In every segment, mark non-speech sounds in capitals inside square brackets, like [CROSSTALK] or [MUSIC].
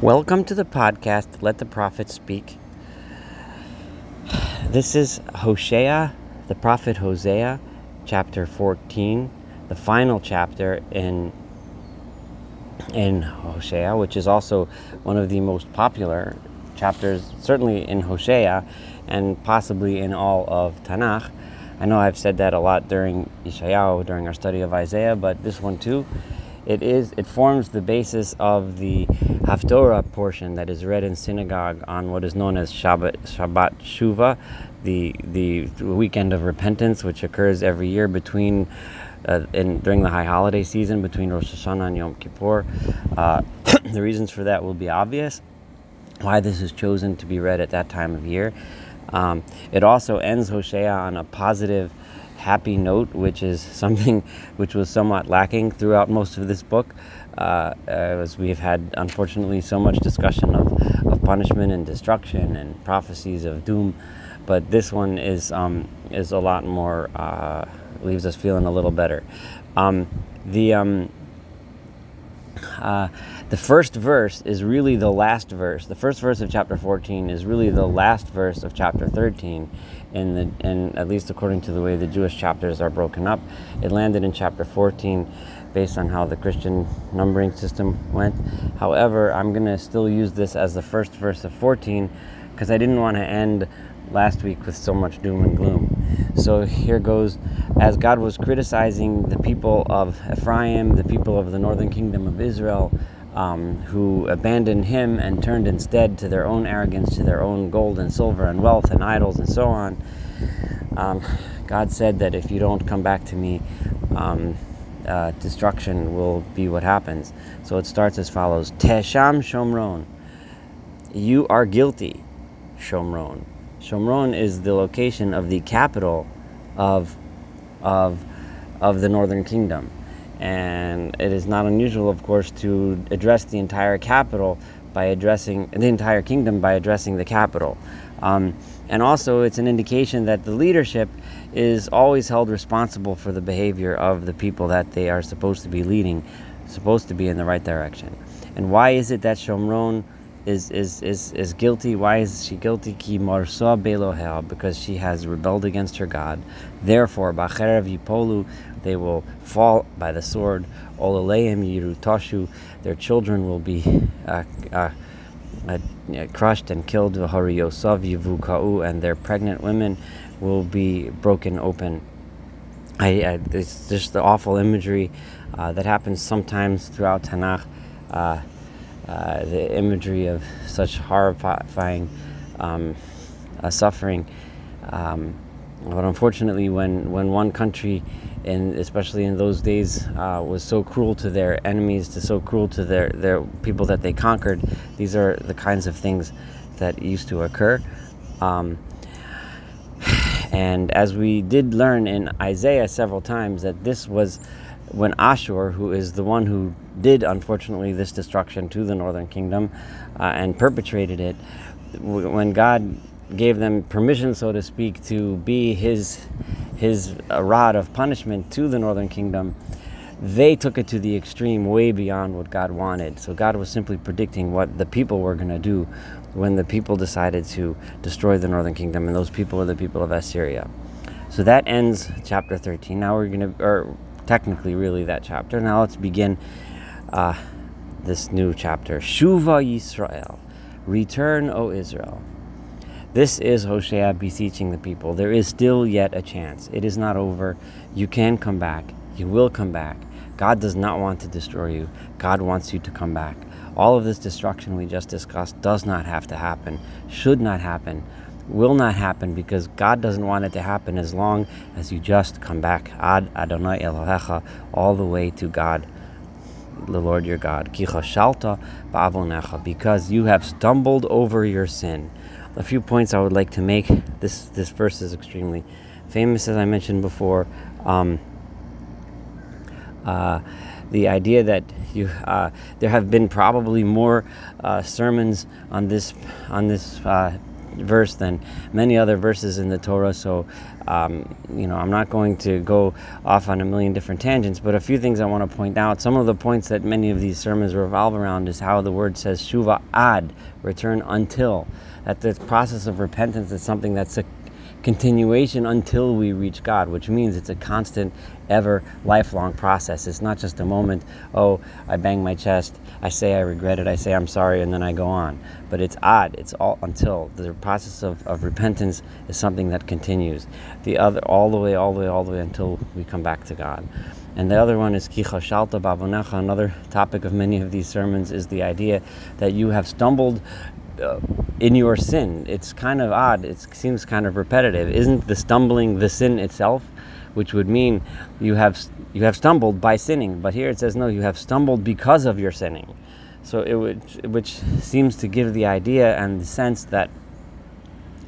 Welcome to the podcast, Let the Prophet Speak. This is Hosea, the prophet Hosea, chapter 14, the final chapter in in Hosea, which is also one of the most popular chapters, certainly in Hosea and possibly in all of Tanakh. I know I've said that a lot during Ishayahu, during our study of Isaiah, but this one too it is it forms the basis of the Haftorah portion that is read in synagogue on what is known as Shabbat Shabbat Shuva, the the weekend of repentance, which occurs every year between uh, in, during the high holiday season between Rosh Hashanah and Yom Kippur. Uh, [COUGHS] the reasons for that will be obvious. Why this is chosen to be read at that time of year. Um, it also ends Hosea on a positive happy note, which is [LAUGHS] something which was somewhat lacking throughout most of this book. Uh, as we've had, unfortunately, so much discussion of, of punishment and destruction and prophecies of doom, but this one is um, is a lot more uh, leaves us feeling a little better. Um, the um, uh, the first verse is really the last verse. The first verse of chapter 14 is really the last verse of chapter 13, in the and at least according to the way the Jewish chapters are broken up. It landed in chapter 14 based on how the Christian numbering system went. However, I'm going to still use this as the first verse of 14 because I didn't want to end last week with so much doom and gloom. So here goes as God was criticizing the people of Ephraim, the people of the northern kingdom of Israel, um, who abandoned him and turned instead to their own arrogance, to their own gold and silver and wealth and idols and so on. Um, God said that if you don't come back to me, um, uh, destruction will be what happens. So it starts as follows Tesham Shomron. You are guilty, Shomron. Shomron is the location of the capital of, of, of the northern kingdom. And it is not unusual, of course, to address the entire capital by addressing the entire kingdom by addressing the capital. Um, and also, it's an indication that the leadership is always held responsible for the behavior of the people that they are supposed to be leading, supposed to be in the right direction. And why is it that Shomron is, is, is, is guilty. Why is she guilty? Ki belohel, because she has rebelled against her God. Therefore, bacherev yipolu, they will fall by the sword. Olaleim yirutashu, their children will be uh, uh, uh, crushed and killed. V'hariyosav yivukau, and their pregnant women will be broken open. I, I, it's just the awful imagery uh, that happens sometimes throughout Tanakh. Uh, uh, the imagery of such horrifying um, suffering. Um, but unfortunately, when, when one country, and especially in those days, uh, was so cruel to their enemies, to so cruel to their, their people that they conquered, these are the kinds of things that used to occur. Um, and as we did learn in Isaiah several times, that this was when Ashur, who is the one who did unfortunately this destruction to the northern kingdom uh, and perpetrated it, when God gave them permission, so to speak, to be his his uh, rod of punishment to the northern kingdom, they took it to the extreme, way beyond what God wanted. So God was simply predicting what the people were going to do when the people decided to destroy the northern kingdom, and those people were the people of Assyria. So that ends chapter 13. Now we're going to, or technically really that chapter. Now let's begin uh, this new chapter. Shuva Yisrael, return, O Israel. This is Hosea beseeching the people. There is still yet a chance. It is not over. You can come back. You will come back. God does not want to destroy you. God wants you to come back. All of this destruction we just discussed does not have to happen, should not happen will not happen because God doesn't want it to happen as long as you just come back ad Adonai Elohecha all the way to God, the Lord your God. Because you have stumbled over your sin. A few points I would like to make. This this verse is extremely famous, as I mentioned before. Um, uh, the idea that you uh, there have been probably more uh, sermons on this on this uh, verse than many other verses in the Torah. So, um, you know, I'm not going to go off on a million different tangents, but a few things I want to point out. Some of the points that many of these sermons revolve around is how the word says shuva ad, return until. That the process of repentance is something that's a continuation until we reach God, which means it's a constant, ever lifelong process. It's not just a moment, oh, I bang my chest, I say I regret it, I say I'm sorry, and then I go on. But it's odd, it's all until the process of, of repentance is something that continues. The other all the way, all the way, all the way until we come back to God. And the other one is Kicha Shalta Bavonecha. Another topic of many of these sermons is the idea that you have stumbled uh, in your sin. It's kind of odd. It seems kind of repetitive. Isn't the stumbling the sin itself? Which would mean you have you have stumbled by sinning. But here it says no, you have stumbled because of your sinning. So it would, which seems to give the idea and the sense that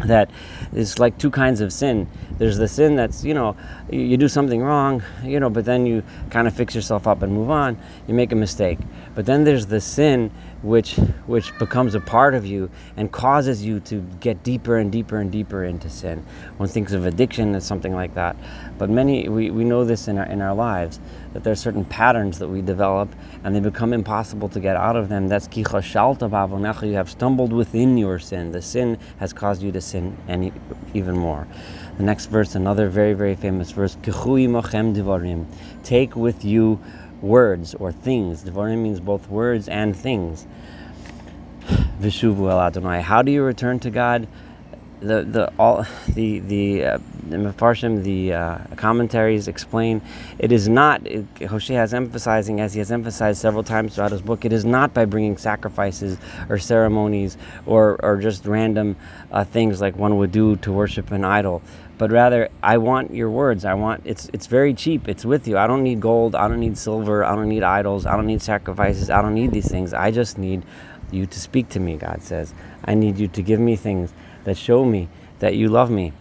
that it's like two kinds of sin. There's the sin that's, you know, you, you, do something wrong, you know, but then you kind of fix yourself up and move on. You make a mistake. But then there's the sin which which becomes a part of you and causes you to get deeper and deeper and deeper into sin. One thinks of addiction as something like that. But many we, we know this in our in our lives, that there are certain patterns that we develop and they become impossible to get out of them. That's kicha shalta you have stumbled within your sin. The sin has caused you to sin any even more. The next verse, another very, very famous verse, Take with you words or things. Devarim means both words and things. Vishuvu el Adonai. How do you return to God? The the all the the uh, the the uh, commentaries explain it is not. It, Hosea has emphasizing, as he has emphasized several times throughout his book, it is not by bringing sacrifices or ceremonies or or just random uh, things like one would do to worship an idol but rather I want your words. I want it's it's very cheap. It's with you. I don't need gold. I don't need silver. I don't need idols. I don't need sacrifices. I don't need these things. I just need you to speak to me, God says. I need you to give me things that show me that you love me.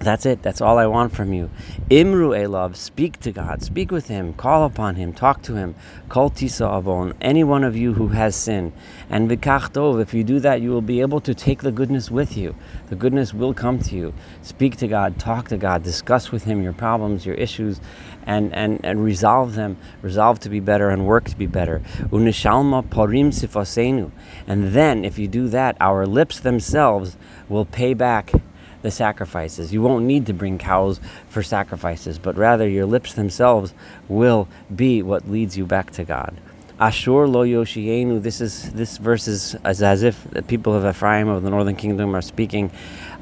That's it. That's all I want from you. Imru Elov, speak to God, speak with Him, call upon Him, talk to Him. Kol Tisa Avon, any one of you who has sin. And Vikach Tov, if you do that, you will be able to take the goodness with you. The goodness will come to you. Speak to God, talk to God, discuss with Him your problems, your issues, and, and, and resolve them. Resolve to be better and work to be better. Unishalma Parim Sifasenu. And then, if you do that, our lips themselves will pay back the sacrifices. You won't need to bring cows for sacrifices, but rather your lips themselves will be what leads you back to God. Ashur lo yoshienu. This is this verse is as, as if the people of Ephraim of the northern kingdom are speaking.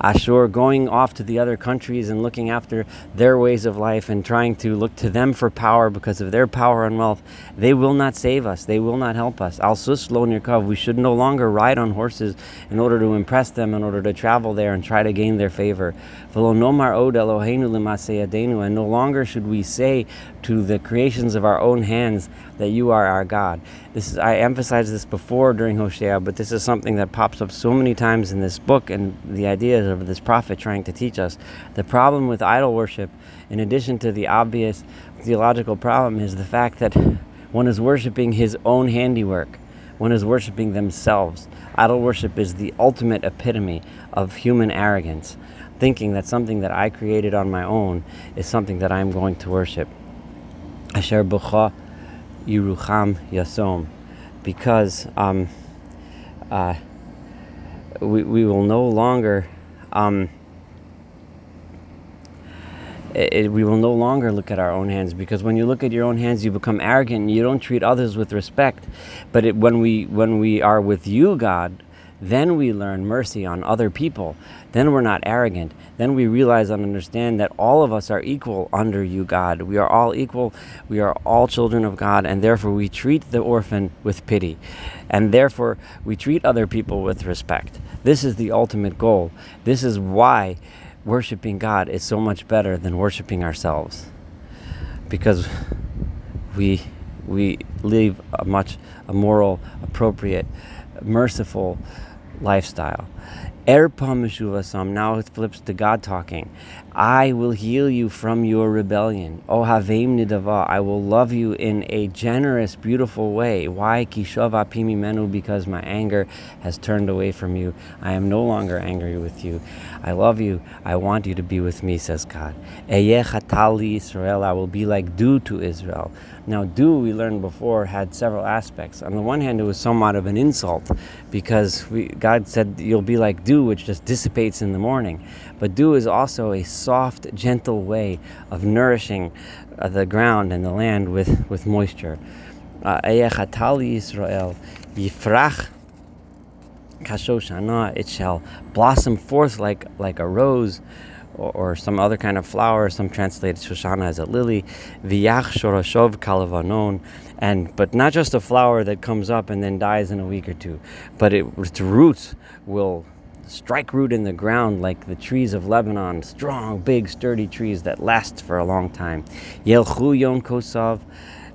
Ashur going off to the other countries and looking after their ways of life and trying to look to them for power because of their power and wealth. They will not save us. They will not help us. Al sus lo nirkav. We should no longer ride on horses in order to impress them, in order to travel there and try to gain their favor. V'lo nomar od Eloheinu And no longer should we say to the creations of our own hands that you are our God. This is I emphasized this before during Hosea, but this is something that pops up so many times in this book and the ideas of this prophet trying to teach us. The problem with idol worship, in addition to the obvious theological problem, is the fact that one is worshiping his own handiwork. One is worshiping themselves. Idol worship is the ultimate epitome of human arrogance, thinking that something that I created on my own is something that I'm going to worship. Asher Bucha Yerucham Yasom, because um, uh, we, we will no longer um, it, we will no longer look at our own hands. Because when you look at your own hands you become arrogant and you don't treat others with respect. But it, when we when we are with you god then we learn mercy on other people. Then we're not arrogant. Then we realize and understand that all of us are equal under you, God. We are all equal. We are all children of God, and therefore we treat the orphan with pity. And therefore we treat other people with respect. This is the ultimate goal. This is why worshiping God is so much better than worshiping ourselves. Because we we live a much a moral, appropriate, merciful, lifestyle. Erpa. Now it flips to God talking. I will heal you from your rebellion. O havim nidava. I will love you in a generous, beautiful way. Why? Kishava pimi menu. Because my anger has turned away from you. I am no longer angry with you. I love you. I want you to be with me, says God. Eyechatali Israel. I will be like dew to Israel. Now, dew, we learned before, had several aspects. On the one hand, it was somewhat of an insult because we, God said, You'll be like dew, which just dissipates in the morning. But dew is also a soft, gentle way of nourishing uh, the ground and the land with, with moisture. Uh, Eyechatali Israel, Yifrach Kashoshana, it shall blossom forth like, like a rose or, or some other kind of flower. Some translate Shoshana as a lily. V'yach shoroshov kalavanon. And, but not just a flower that comes up and then dies in a week or two, but it, its roots will strike root in the ground like the trees of Lebanon, strong, big, sturdy trees that last for a long time. Yelchu yon kosav,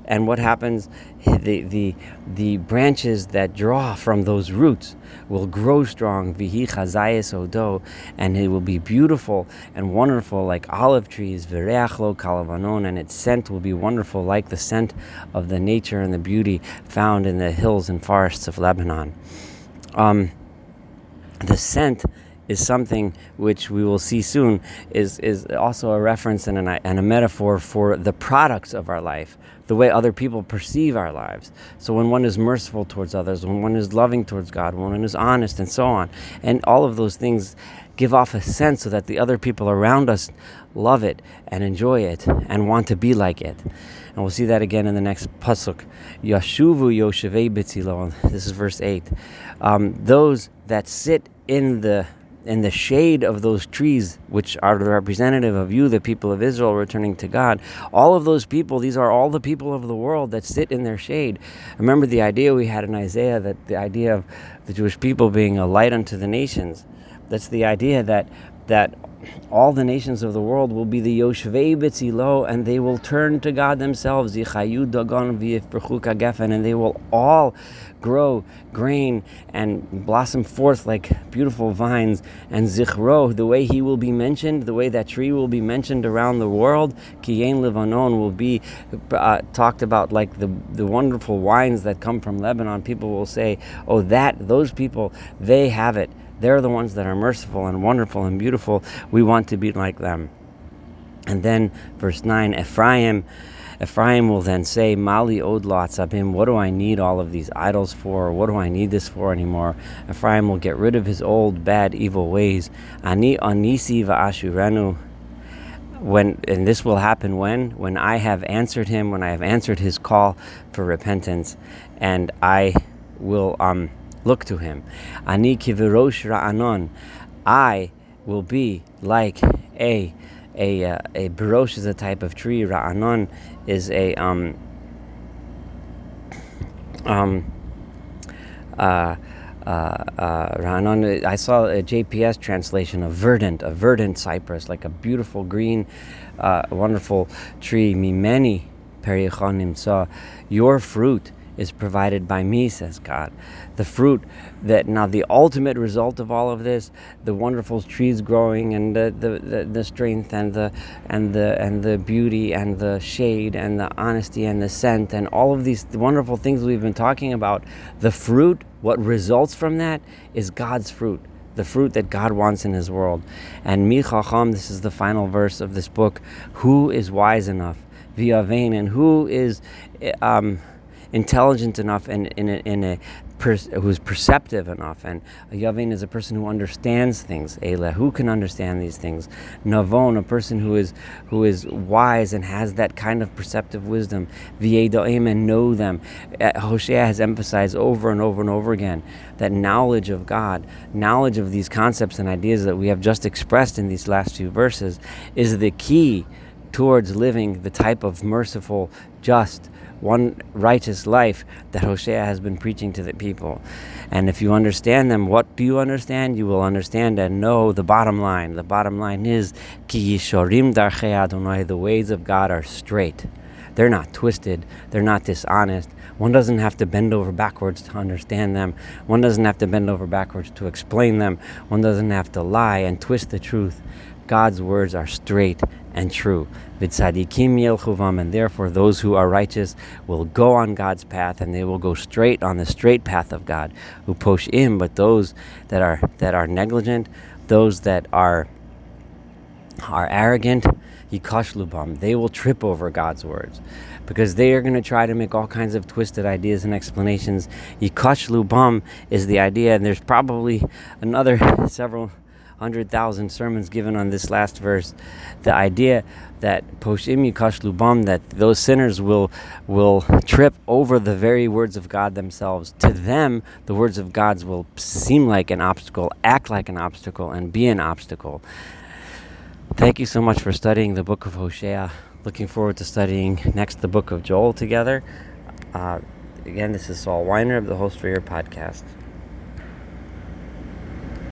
and what happens? The, the, the branches that draw from those roots will grow strong, vihi chazayis odo, and it will be beautiful and wonderful like olive trees, vireachlo kalavanon, and its scent will be wonderful like the scent of the nature and the beauty found in the hills and forests of Lebanon. Um, the scent is something which we will see soon is, is also a reference and, an, and a metaphor for the products of our life, the way other people perceive our lives. So when one is merciful towards others, when one is loving towards God, when one is honest, and so on, and all of those things give off a sense so that the other people around us love it and enjoy it and want to be like it. And we'll see that again in the next pasuk. Yashuvu yoshevei bitzilo. This is verse eight. Um, those that sit in the in the shade of those trees, which are the representative of you, the people of Israel, returning to God, all of those people, these are all the people of the world that sit in their shade. Remember the idea we had in Isaiah that the idea of the Jewish people being a light unto the nations. That's the idea that that all the nations of the world will be the Yoshvei and they will turn to God themselves, and they will all grow grain and blossom forth like beautiful vines. And Zichro, the way he will be mentioned, the way that tree will be mentioned around the world, Kiyen Levanon will be uh, talked about like the, the wonderful wines that come from Lebanon. People will say, oh, that, those people, they have it. They're the ones that are merciful and wonderful and beautiful. We want to be like them. And then verse 9 Ephraim. Ephraim will then say, Mali od him. what do I need all of these idols for? What do I need this for anymore? Ephraim will get rid of his old, bad, evil ways. Ani anisi va'ashurenu. When, and this will happen when? When I have answered him, when I have answered his call for repentance, and I will um, look to him. Ani kivirosh ra'anon. I will be like a a uh, a barosh is a type of tree. Ra'anon is a um um uh uh, uh, Ra'anon, I saw a JPS translation of verdant, a verdant cypress, like a beautiful green, uh, wonderful tree. Mimeni perichonim saw your fruit is provided by me, says God. The fruit that now the ultimate result of all of this, the wonderful trees growing and the, the, the, the, strength and the and the and the beauty and the shade and the honesty and the scent and all of these wonderful things we've been talking about, the fruit, what results from that is God's fruit the fruit that God wants in His world. And Mi Chacham, this is the final verse of this book. Who is wise enough? Via vain, and who is um, intelligent enough and in a, in a who's perceptive enough. And Yavin is a person who understands things. Eile, who can understand these things? Navon, a person who is who is wise and has that kind of perceptive wisdom. V'yedoim, and know them. Uh, Hosea has emphasized over and over and over again that knowledge of God, knowledge of these concepts and ideas that we have just expressed in these last few verses, is the key towards living the type of merciful, just, one righteous life that Hosea has been preaching to the people. And if you understand them, what do you understand? You will understand and know the bottom line. The bottom line is Ki Yishorim Darchei Adonai, the ways of God are straight. they're not twisted, they're not dishonest. One doesn't have to bend over backwards to understand them. One doesn't have to bend over backwards to explain them. One doesn't have to lie and twist the truth. God's words are straight and true. Vitzadikim yelchuvam, and therefore those who are righteous will go on God's path, and they will go straight on the straight path of God. Who push in, but those that are that are negligent, those that are are arrogant, yikash lubam, they will trip over God's words because they are going to try to make all kinds of twisted ideas and explanations. Yikash lubam is the idea, and there's probably another [LAUGHS] several hundred thousand sermons given on this last verse. The idea that that those sinners will will trip over the very words of God themselves. To them, the words of God's will seem like an obstacle, act like an obstacle, and be an obstacle. Thank you so much for studying the book of Hosea. Looking forward to studying next the book of Joel together. Uh, again, this is Saul Weiner of the Host for Your podcast.